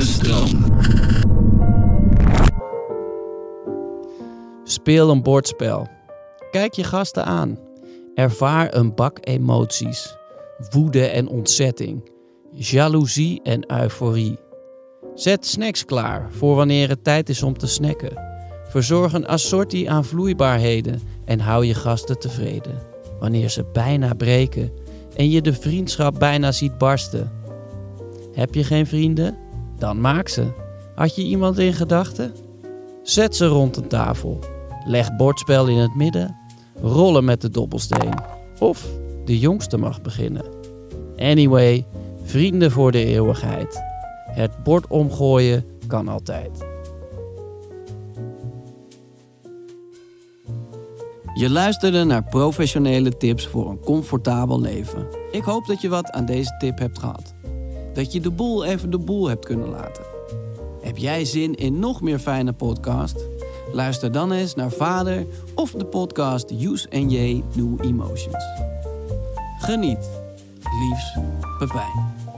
De stroom. Speel een bordspel. Kijk je gasten aan. Ervaar een bak emoties. Woede en ontzetting. Jaloezie en euforie. Zet snacks klaar voor wanneer het tijd is om te snacken. Verzorg een assortie aan vloeibaarheden en hou je gasten tevreden. Wanneer ze bijna breken en je de vriendschap bijna ziet barsten. Heb je geen vrienden? Dan maak ze. Had je iemand in gedachten? Zet ze rond een tafel. Leg bordspel in het midden. Rollen met de dobbelsteen. Of de jongste mag beginnen. Anyway, vrienden voor de eeuwigheid. Het bord omgooien kan altijd. Je luisterde naar professionele tips voor een comfortabel leven. Ik hoop dat je wat aan deze tip hebt gehad. Dat je de boel even de boel hebt kunnen laten. Heb jij zin in nog meer fijne podcast? Luister dan eens naar Vader of de podcast Use and J New Emotions. Geniet. Liefs, Pepijn.